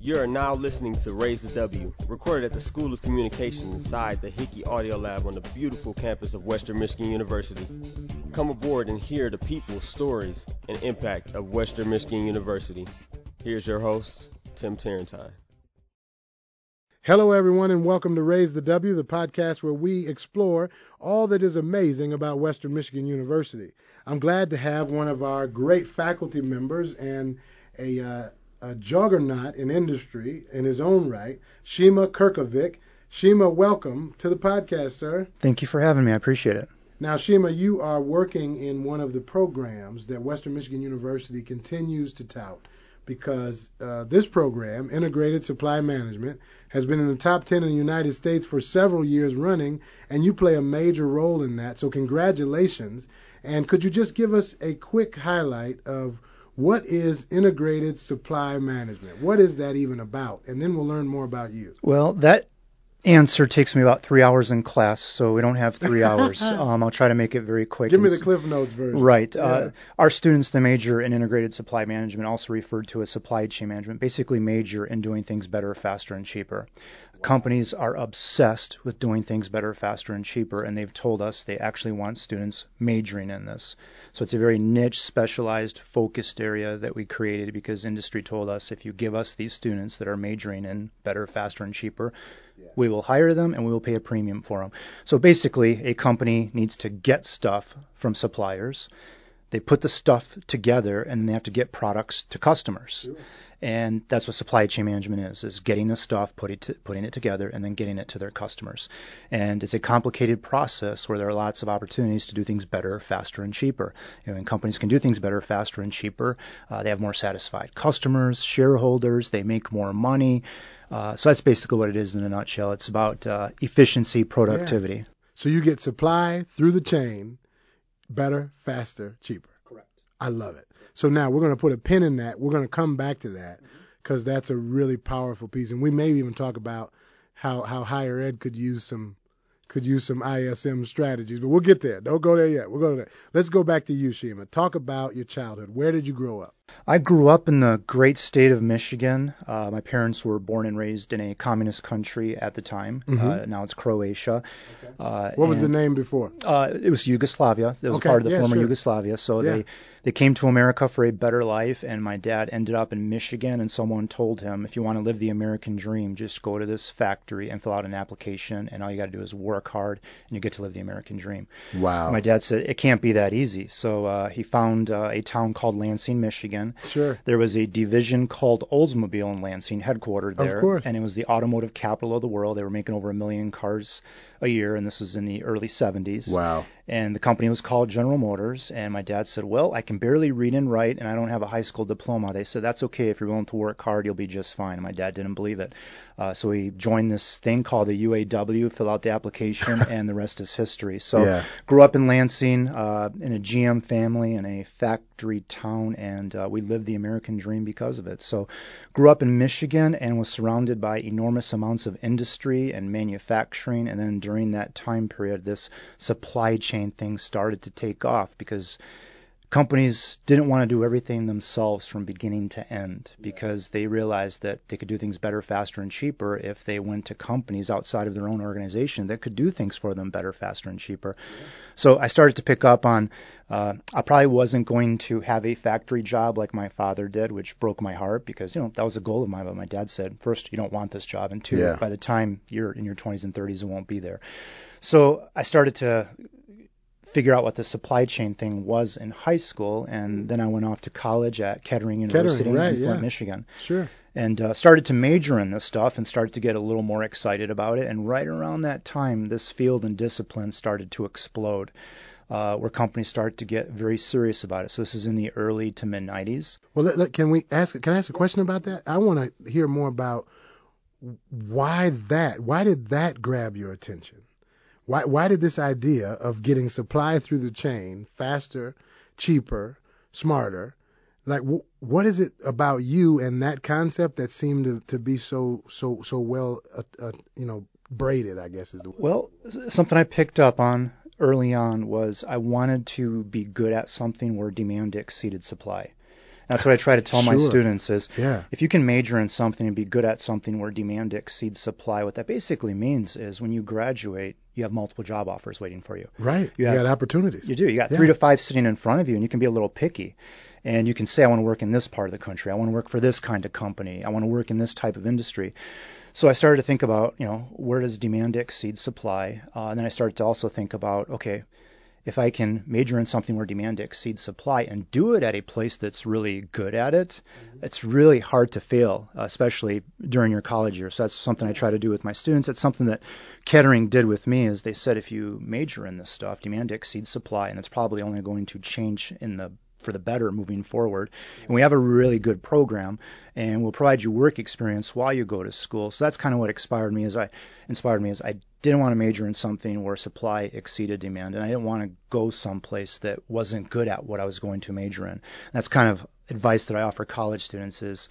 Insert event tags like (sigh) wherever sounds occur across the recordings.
You are now listening to Raise the W, recorded at the School of Communication inside the Hickey Audio Lab on the beautiful campus of Western Michigan University. Come aboard and hear the people, stories, and impact of Western Michigan University. Here's your host, Tim Tarrantine. Hello, everyone, and welcome to Raise the W, the podcast where we explore all that is amazing about Western Michigan University. I'm glad to have one of our great faculty members and a, uh, a juggernaut in industry in his own right, Shima Curkovic. Shima, welcome to the podcast, sir. Thank you for having me. I appreciate it. Now, Shima, you are working in one of the programs that Western Michigan University continues to tout because uh, this program, Integrated Supply Management, has been in the top 10 in the United States for several years running, and you play a major role in that. So, congratulations. And could you just give us a quick highlight of what is integrated supply management? What is that even about? And then we'll learn more about you. Well, that answer takes me about three hours in class, so we don't have three (laughs) hours. Um, I'll try to make it very quick. Give me the Cliff Notes version. Right. Yeah. Uh, our students, the major in integrated supply management, also referred to as supply chain management, basically major in doing things better, faster, and cheaper. Companies are obsessed with doing things better, faster, and cheaper, and they've told us they actually want students majoring in this. So it's a very niche, specialized, focused area that we created because industry told us if you give us these students that are majoring in better, faster, and cheaper, we will hire them and we will pay a premium for them. So basically, a company needs to get stuff from suppliers. They put the stuff together and then they have to get products to customers. And that's what supply chain management is, is getting the stuff, putting, to, putting it together, and then getting it to their customers. And it's a complicated process where there are lots of opportunities to do things better, faster, and cheaper. You know, when companies can do things better, faster, and cheaper, uh, they have more satisfied customers, shareholders, they make more money. Uh, so that's basically what it is in a nutshell. It's about uh, efficiency, productivity. So you get supply through the chain, better, faster, cheaper. Correct. I love it. So now we're going to put a pin in that. We're going to come back to that mm-hmm. because that's a really powerful piece, and we may even talk about how how higher ed could use some could use some ISM strategies. But we'll get there. Don't go there yet. We'll go there. Let's go back to you, Shima. Talk about your childhood. Where did you grow up? I grew up in the great state of Michigan. Uh, my parents were born and raised in a communist country at the time. Uh, now it's Croatia. Uh, What was the name before? Uh, it was Yugoslavia. It was Okay, part of the yeah, former sure. Yugoslavia. So Yeah. they they came to America for a better life, and my dad ended up in Michigan. And someone told him, if you want to live the American dream, just go to this factory and fill out an application, and all you got to do is work hard, and you get to live the American dream. Wow. My dad said it can't be that easy. So uh, he found uh, a town called Lansing, Michigan. Sure. There was a division called Oldsmobile in Lansing, headquartered there. course. And it was the automotive capital of the world. They were making over a million cars a year, and this was in the early 70s. Wow. And the company was called General Motors. And my dad said, Well, I can barely read and write, and I don't have a high school diploma. They said, That's okay. If you're willing to work hard, you'll be just fine. And my dad didn't believe it. Uh, so he joined this thing called the UAW, fill out the application, (laughs) and the rest is history. So Yeah. grew up in Lansing uh, in a GM family in a factory town, and uh, we lived the American dream because of it. So grew up in Michigan and was surrounded by enormous amounts of industry and manufacturing. And then during that time period, this supply chain thing started to take off because companies didn't want to do everything themselves from beginning to end because they realized that they could do things better, faster, and cheaper if they went to companies outside of their own organization that could do things for them better, faster, and cheaper. So I started to pick up on uh, I probably wasn't going to have a factory job like my father did, which broke my heart because you know that was a goal of mine. But my dad said, first, you don't want this job, and two, Yeah. by the time you're in your 20s and 30s, it won't be there. So I started to figure out what the supply chain thing was in high school, and then I went off to college at Kettering University right, in Flint, yeah. Michigan, Sure. and uh, started to major in this stuff and started to get a little more excited about it. And right around that time, this field and discipline started to explode. Uh, where companies started to get very serious about it. So this is in the early to mid 90s. Well, let- can we ask? Can I ask a question about that? I want to hear more about why that. Why did that grab your attention? Why why did this idea of getting supply through the chain faster, cheaper, smarter? Like wh- what is it about you and that concept that seemed to, to be so so so well uh, uh, you know braided? I guess is the word. Well, something I picked up on early on was I wanted to be good at something where demand exceeded supply. That's what I try to tell sure. my students is yeah. if you can major in something and be good at something where demand exceeds supply, what that basically means is when you graduate, you have multiple job offers waiting for you. Right. You You, got opportunities. You do. You got Yeah. three to five sitting in front of you, and you can be a little picky. And you can say, I want to work in this part of the country. I want to work for this kind of company. I want to work in this type of industry. So I started to think about, you know, where does demand exceed supply? Uh, and then I started to also think about, okay, if I can major in something where demand exceeds supply and do it at a place that's really good at it, it's really hard to fail, especially during your college years. So that's something I try to do with my students. It's something that Kettering did with me is they said if you major in this stuff, demand exceeds supply, and it's probably only going to change in the for the better moving forward. And we have a really good program, and we'll provide you work experience while you go to school. So that's kind of what inspired me. As I inspired me as I didn't want to major in something where supply exceeded demand, and I didn't want to go someplace that wasn't good at what I was going to major in. That's kind of advice that I offer college students is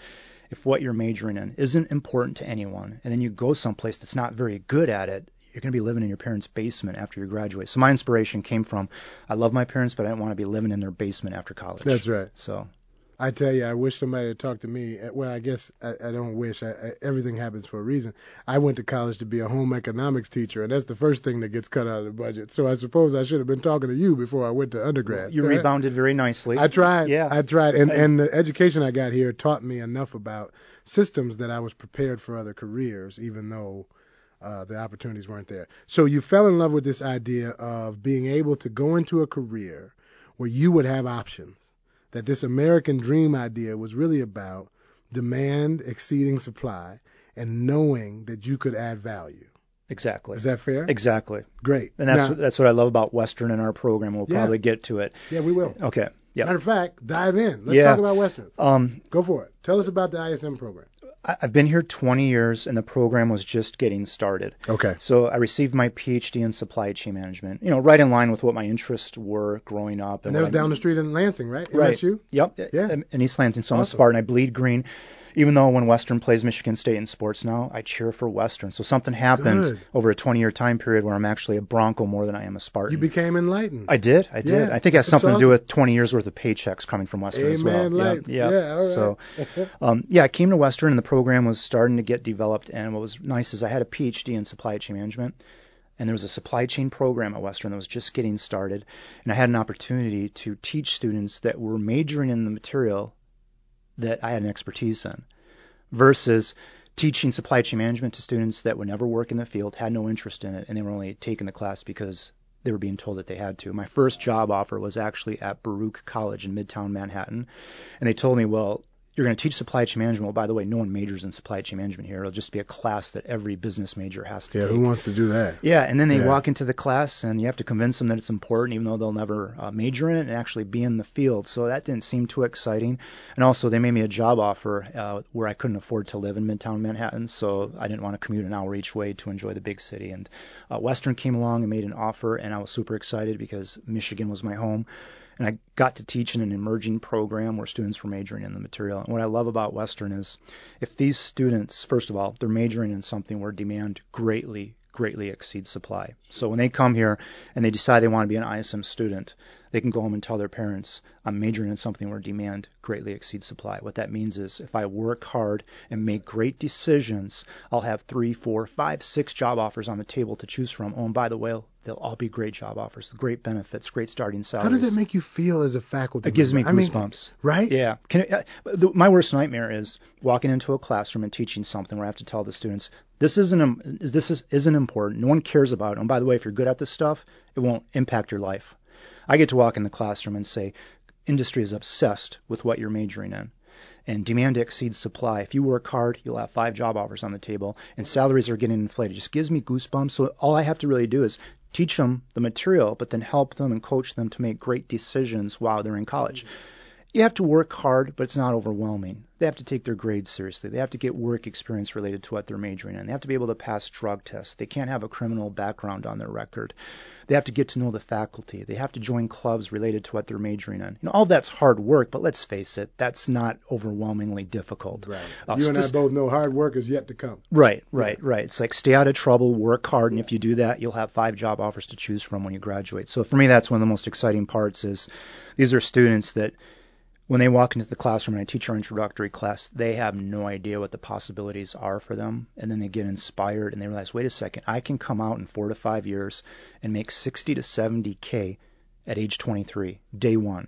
if what you're majoring in isn't important to anyone, and then you go someplace that's not very good at it, you're going to be living in your parents' basement after you graduate. So my inspiration came from I love my parents, but I didn't want to be living in their basement after college. That's right. So I tell you, I wish somebody had talked to me. Uh, Well, I guess I, I don't wish. I, I, everything happens for a reason. I went to college to be a home economics teacher, and that's the first thing that gets cut out of the budget. So I suppose I should have been talking to you before I went to undergrad. you rebounded very nicely. I tried. Yeah. I tried, and and the education I got here taught me enough about systems that I was prepared for other careers, even though uh, the opportunities weren't there. So you fell in love with this idea of being able to go into a career where you would have options. That this American dream idea was really about demand exceeding supply and knowing that you could add value. exactly. Is that fair? Exactly. Great. And that's Now- that's what I love about Western in our program. We'll Yeah. probably get to it. yeah, we will. Okay. Yeah. Matter of fact, dive in. Let's Yeah. talk about Western. Um, Go for it. Tell us about the ISM program. I've been here 20 years, and the program was just getting started. Okay. So I received my PhD in supply chain management. You know, right in line with what my interests were growing up. And that was I- down the street in Lansing, right? Right. MSU? Yep. Yeah. In- East Lansing. So I'm a Spartan. I bleed green. Even though when Western plays Michigan State in sports now, I cheer for Western. So something happened Good. over a 20 year time period where I'm actually a Bronco more than I am a Spartan. You became enlightened. I did. I did. Yeah, I think it has something to do with 20 years worth of paychecks coming from Western as well. Amen, lights. Yeah. Yeah, all right. So, (laughs) um, yeah, I came to Western and the program was starting to get developed. And what was nice is I had a PhD in supply chain management, and there was a supply chain program at Western that was just getting started, and I had an opportunity to teach students that were majoring in the material that I had an expertise in, versus teaching supply chain management to students that would never work in the field, had no interest in it, and they were only taking the class because they were being told that they had to. My first job offer was actually at Baruch College in Midtown Manhattan, and they told me, well, you're going to teach supply chain management. Well, by the way, no one majors in supply chain management here. It'll just be a class that every business major has to yeah, take. who wants to do that? Yeah, and then they Yeah. walk into the class, and you have to convince them that it's important, even though they'll never uh, major in it and actually be in the field. So that didn't seem too exciting. And also, they made me a job offer uh, where I couldn't afford to live in Midtown Manhattan, so I didn't want to commute an hour each way to enjoy the big city. And uh, Western came along and made an offer, and I was super excited because Michigan was my home. And I got to teach in an emerging program where students were majoring in the material. And what I love about Western is if these students, first of all, they're majoring in something where demand greatly, greatly exceeds supply. So when they come here and they decide they want to be an ISM student, they can go home and tell their parents, I'm majoring in something where demand greatly exceeds supply. What that means is if I work hard and make great decisions, I'll have three, four, five, six job offers on the table to choose from. Oh, and by the way, they'll all be great job offers, great benefits, great starting salaries. How does that make you feel as a faculty? Member? It gives me member? I mean, goosebumps. right? Yeah. Can it, uh, the, my worst nightmare is walking into a classroom and teaching something where I have to tell the students this isn't um, this is, isn't important. No one cares about it. And by the way, if you're good at this stuff, it won't impact your life. I get to walk in the classroom and say, industry is obsessed with what you're majoring in. And demand exceeds supply. If you work hard, you'll have five job offers on the table, and salaries are getting inflated. It just gives me goosebumps. So all I have to really do is teach them the material, but then help them and coach them to make great decisions while they're in college. You have to work hard, but it's not overwhelming. They have to take their grades seriously. They have to get work experience related to what they're majoring in. They have to be able to pass drug tests. They can't have a criminal background on their record. They have to get to know the faculty. They have to join clubs related to what they're majoring in. You know, all that's hard work, but let's face it, that's not overwhelmingly difficult. Right. Uh, you and I both know hard work is yet to come. Right, right, yeah. right. It's like stay out of trouble, work hard, and if you do that, you'll have five job offers to choose from when you graduate. So for me, that's one of the most exciting parts. Is these are students that when they walk into the classroom and I teach our introductory class, they have no idea what the possibilities are for them. And then they get inspired and they realize, wait a second, I can come out in four to five years and make 60 to 70K at age 23, day one.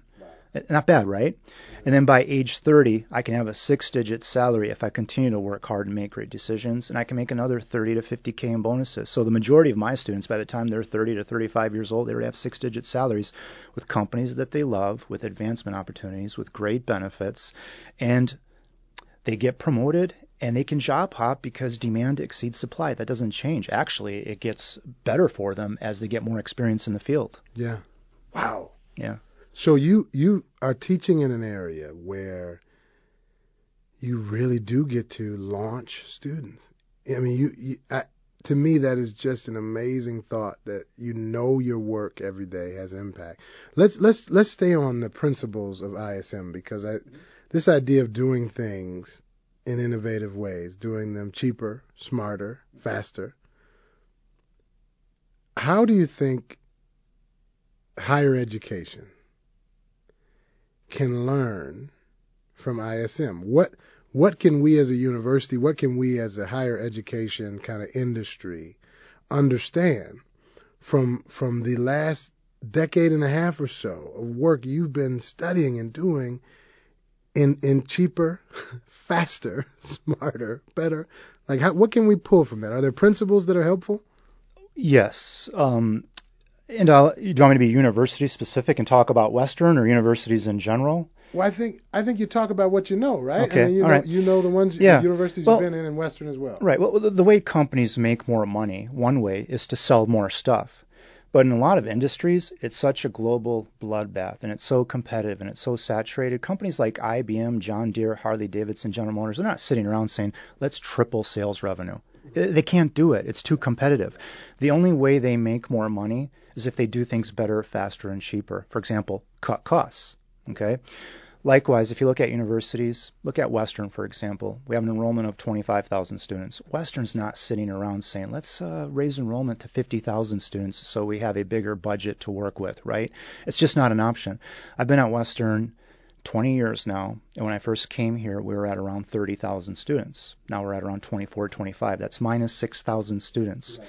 Not bad, right? And then by age 30, I can have a six digit salary if I continue to work hard and make great decisions, and I can make another 30 to 50K in bonuses. So the majority of my students, by the time they're 30 to 35 years old, they already have six digit salaries with companies that they love, with advancement opportunities, with great benefits, and they get promoted and they can job hop because demand exceeds supply. That doesn't change. Actually, it gets better for them as they get more experience in the field. Yeah. Wow. Yeah. So you you are teaching in an area where you really do get to launch students. I mean, you, you I, to me that is just an amazing thought that you know your work every day has impact. Let's let's let's stay on the principles of ISM because I this idea of doing things in innovative ways, doing them cheaper, smarter, faster. How do you think higher education can learn from ISM? What what can we as a university, what can we as a higher education kind of industry understand from from the last decade and a half or so of work you've been studying and doing in in cheaper, (laughs) faster, (laughs) smarter, better? Like how, what can we pull from that? Are there principles that are helpful? Yes. Um, and uh, do you want me to be university specific and talk about Western or universities in general? Well, I think I think you talk about what you know, right? Okay, I mean, you, all know, right. you know the ones yeah. universities well, you've been in in Western as well. Right. Well, the, the way companies make more money, one way is to sell more stuff. But in a lot of industries, it's such a global bloodbath and it's so competitive and it's so saturated. Companies like IBM, John Deere, Harley Davidson, General Motors, they're not sitting around saying, let's triple sales revenue. They can't do it. It's too competitive. The only way they make more money is if they do things better, faster, and cheaper. For example, cut costs. Okay. Likewise, if you look at universities, look at Western, for example. We have an enrollment of 25,000 students. Western's not sitting around saying, let's uh, raise enrollment to 50,000 students so we have a bigger budget to work with, right? It's just not an option. I've been at Western 20 years now, and when I first came here, we were at around 30,000 students. Now we're at around 24, 25. That's minus 6,000 students. Right.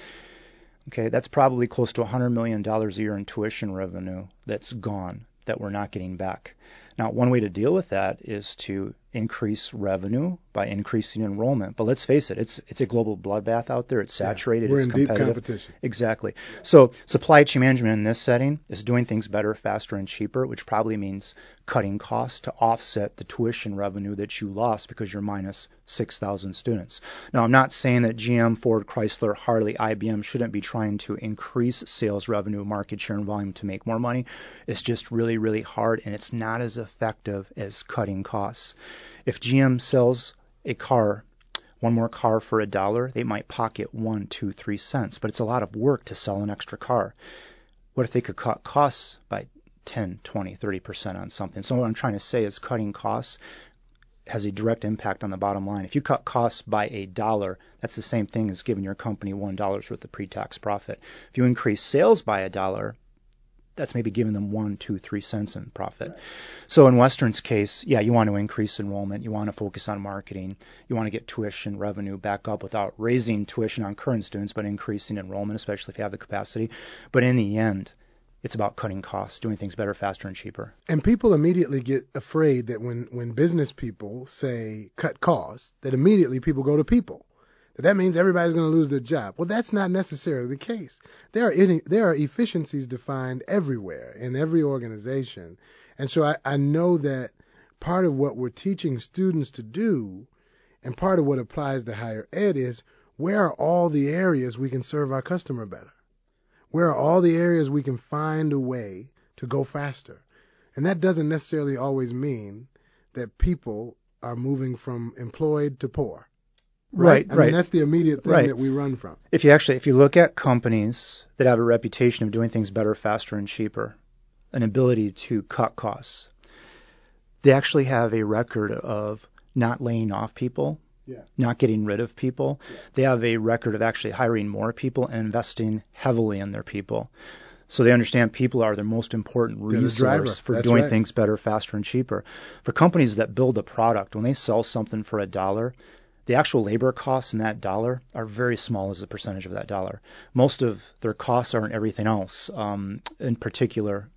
Okay, that's probably close to $100 million a year in tuition revenue that's gone that we're not getting back. Now, one way to deal with that is to increase revenue by increasing enrollment. But let's face it, it's it's a global bloodbath out there. It's saturated. Yeah, we're it's in competitive. deep competition. Exactly. So supply chain management in this setting is doing things better, faster, and cheaper, which probably means cutting costs to offset the tuition revenue that you lost because you're minus 6,000 students. Now, I'm not saying that GM, Ford, Chrysler, Harley, IBM shouldn't be trying to increase sales revenue, market share, and volume to make more money. It's just really, really hard, and it's not as effective as cutting costs. If GM sells a car, one more car for a dollar, they might pocket one, two, three cents, but it's a lot of work to sell an extra car. What if they could cut costs by 10, 20, 30% on something? So what I'm trying to say is cutting costs has a direct impact on the bottom line. If you cut costs by a dollar, that's the same thing as giving your company one worth of pre-tax profit. If you increase sales by a dollar, that's maybe giving them one, two, three cents in profit. Right. So in Western's case, yeah, you want to increase enrollment, you want to focus on marketing, you want to get tuition revenue back up without raising tuition on current students, but increasing enrollment, especially if you have the capacity. But in the end, it's about cutting costs, doing things better, faster, and cheaper. And people immediately get afraid that when, when business people say cut costs, that immediately people go to people that means everybody's going to lose their job. Well, that's not necessarily the case. There are any, there are efficiencies defined everywhere in every organization, and so I, I know that part of what we're teaching students to do, and part of what applies to higher ed is where are all the areas we can serve our customer better? Where are all the areas we can find a way to go faster? And that doesn't necessarily always mean that people are moving from employed to poor. Right, I right. mean, that's the immediate thing Right. that we run from. If you actually, if you look at companies that have a reputation of doing things better, faster, and cheaper, an ability to cut costs, they actually have a record of not laying off people, Yeah. not getting rid of people. They have a record of actually hiring more people and investing heavily in their people. So they understand people are their most important They're the driver. resource for That's doing right. things better, faster, and cheaper. For companies that build a product, when they sell something for a dollar, the actual labor costs in that dollar are very small as a percentage of that dollar. Most of their costs are in everything else, um, in particular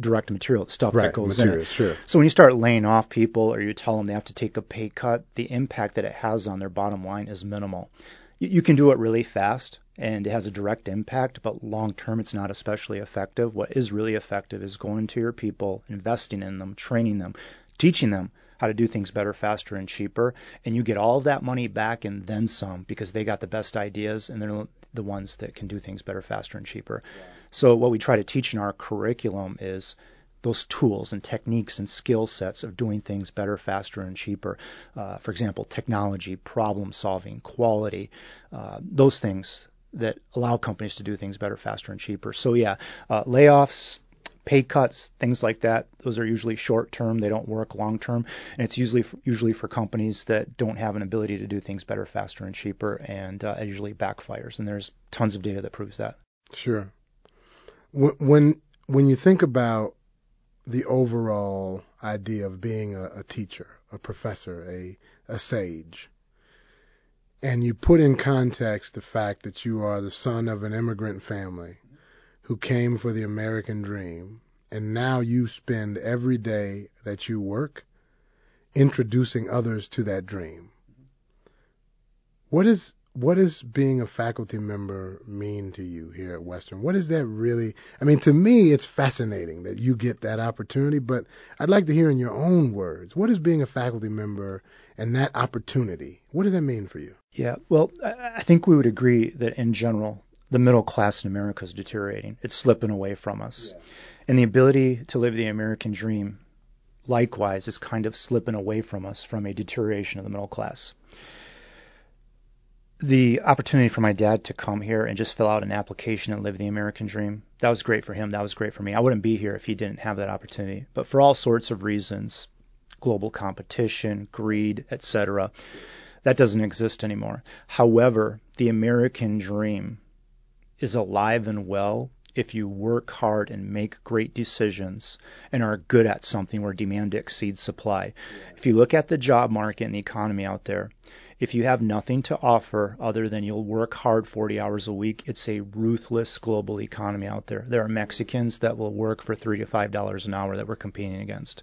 direct material, stuff that goes in it. sure. So when you start laying off people or you tell them they have to take a pay cut, the impact that it has on their bottom line is minimal. You, you can do it really fast and it has a direct impact, but long term it's not especially effective. What is really effective is going to your people, investing in them, training them, teaching them how to do things better, faster, and cheaper, and you get all of that money back and then some because they got the best ideas and they're the ones that can do things better, faster, and cheaper. So what we try to teach in our curriculum is those tools and techniques and skill sets of doing things better, faster, and cheaper. Uh, for example, technology, problem solving, quality, uh, those things that allow companies to do things better, faster, and cheaper. So yeah, uh, layoffs, pay cuts, things like that. Those are usually short term. They don't work long term, and it's usually usually for companies that don't have an ability to do things better, faster, and cheaper, and uh, it usually backfires. And there's tons of data that proves that. Sure. When when, when you think about the overall idea of being a, a teacher, a professor, a a sage, and you put in context the fact that you are the son of an immigrant family who came for the American dream, and now you spend every day that you work introducing others to that dream. What is what does being a faculty member mean to you here at Western? What is that really? I mean, to me, it's fascinating that you get that opportunity, but I'd like to hear in your own words, what is being a faculty member and that opportunity? What does that mean for you? Yeah, well, I I think we would agree that in general, the middle class in America is deteriorating. It's slipping away from us. And the ability to live the American dream, likewise, is kind of slipping away from us from a deterioration of the middle class. The opportunity for my dad to come here and just fill out an application and live the American dream, that was great for him. That was great for me. I wouldn't be here if he didn't have that opportunity. But for all sorts of reasons, global competition, greed, etc., that doesn't exist anymore. However, the American dream is alive and well if you work hard and make great decisions and are good at something where demand exceeds supply. If you look at the job market and the economy out there, if you have nothing to offer other than you'll work hard 40 hours a week, it's a ruthless global economy out there. There are Mexicans that will work for three to five dollars an hour that we're competing against.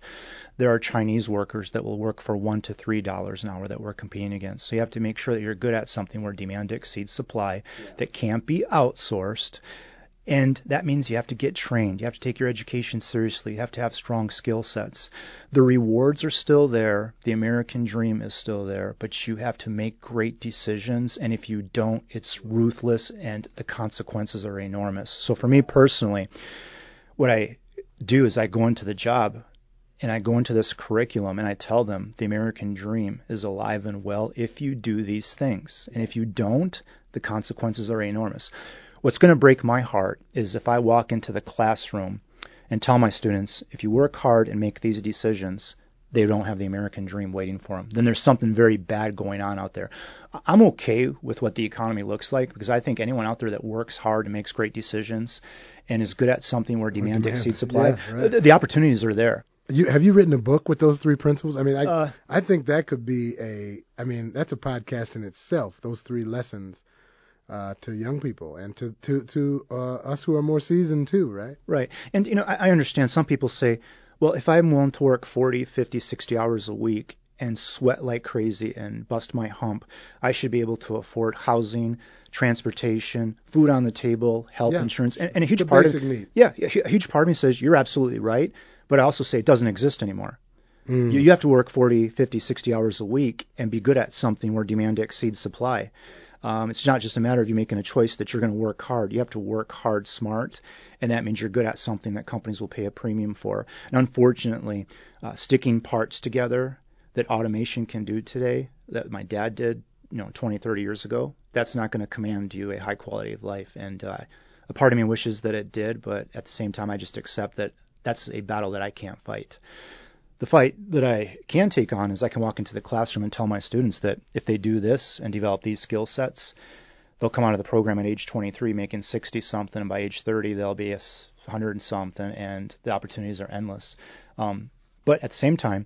There are Chinese workers that will work for one to three dollars an hour that we're competing against. So you have to make sure that you're good at something where demand exceeds supply that can't be outsourced. And that means you have to get trained. You have to take your education seriously. You have to have strong skill sets. The rewards are still there. The American dream is still there, but you have to make great decisions. And if you don't, it's ruthless and the consequences are enormous. So for me personally, what I do is I go into the job and I go into this curriculum and I tell them the American dream is alive and well if you do these things. And if you don't, the consequences are enormous. What's going to break my heart is if I walk into the classroom and tell my students, if you work hard and make these decisions, they don't have the American dream waiting for them. Then there's something very bad going on out there. I'm okay with what the economy looks like because I think anyone out there that works hard and makes great decisions and is good at something where demand, demand, exceeds supply, yeah, right. the, the opportunities are there. You have you written a book with those three principles? I mean, I Uh, I think that could be a. I mean, that's a podcast in itself. Those three lessons uh, to young people and to to to uh, us who are more seasoned too, right? Right. And, you know, I, I understand some people say, well, if I'm willing to work 40, 50, 60 hours a week and sweat like crazy and bust my hump, I should be able to afford housing, transportation, food on the table, health Yeah. insurance, and, and a huge The part basic of needs. yeah, a a huge part of me says you're absolutely right, but I also say it doesn't exist anymore. Mm. You, you have to work 40, 50, 60 hours a week and be good at something where demand exceeds supply. Um, it's not just a matter of you making a choice that you're going to work hard. You have to work hard smart, and that means you're good at something that companies will pay a premium for. And unfortunately, uh, sticking parts together that automation can do today, that my dad did, you know, 20, 30 years ago, that's not going to command you a high quality of life. And uh, a part of me wishes that it did, but at the same time, I just accept that that's a battle that I can't fight. The fight that I can take on is I can walk into the classroom and tell my students that if they do this and develop these skill sets, they'll come out of the program at age 23 making 60 something, and by age 30 they'll be a 100 and something, and the opportunities are endless. Um, but at the same time,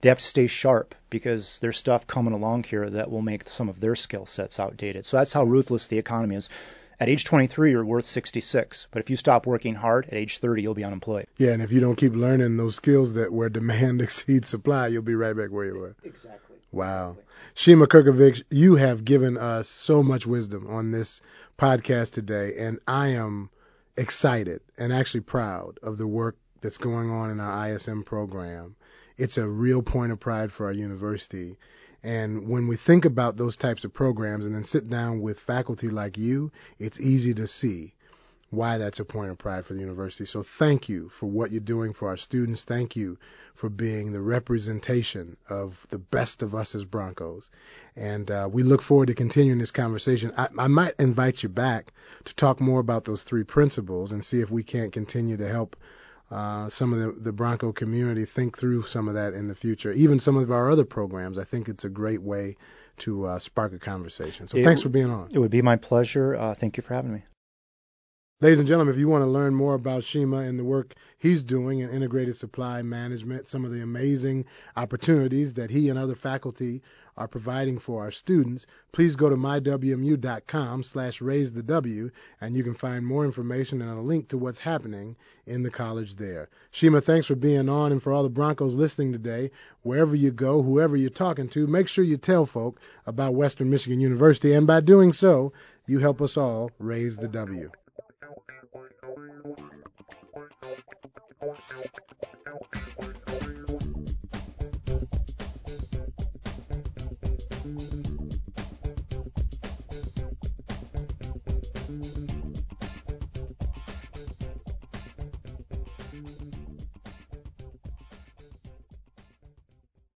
they have to stay sharp because there's stuff coming along here that will make some of their skill sets outdated. So that's how ruthless the economy is. At age 23, you're worth 66. But if you stop working hard, at age 30, you'll be unemployed. Yeah, and if you don't keep learning those skills that where demand (laughs) exceeds supply, you'll be right back where you were. Exactly. Wow. Shima Curkovic, you have given us so much wisdom on this podcast today, and I am excited and actually proud of the work that's going on in our ISM program. It's a real point of pride for our university. And when we think about those types of programs and then sit down with faculty like you, it's easy to see why that's a point of pride for the university. So thank you for what you're doing for our students. Thank you for being the representation of the best of us as Broncos. And uh, we look forward to continuing this conversation. I, I might invite you back to talk more about those three principles and see if we can't continue to help uh, some of the, the Bronco community think through some of that in the future. Even some of our other programs, I think it's a great way to uh, spark a conversation. So it, thanks for being on. It would be my pleasure. Uh, thank you for having me. Ladies and gentlemen, if you want to learn more about Shima and the work he's doing in integrated supply management, some of the amazing opportunities that he and other faculty are providing for our students, please go to mywmu.com slash raise the W and you can find more information and a link to what's happening in the college there. Shima, thanks for being on and for all the Broncos listening today. Wherever you go, whoever you're talking to, make sure you tell folk about Western Michigan University and by doing so, you help us all raise the W. Ow, ow, ow, ow.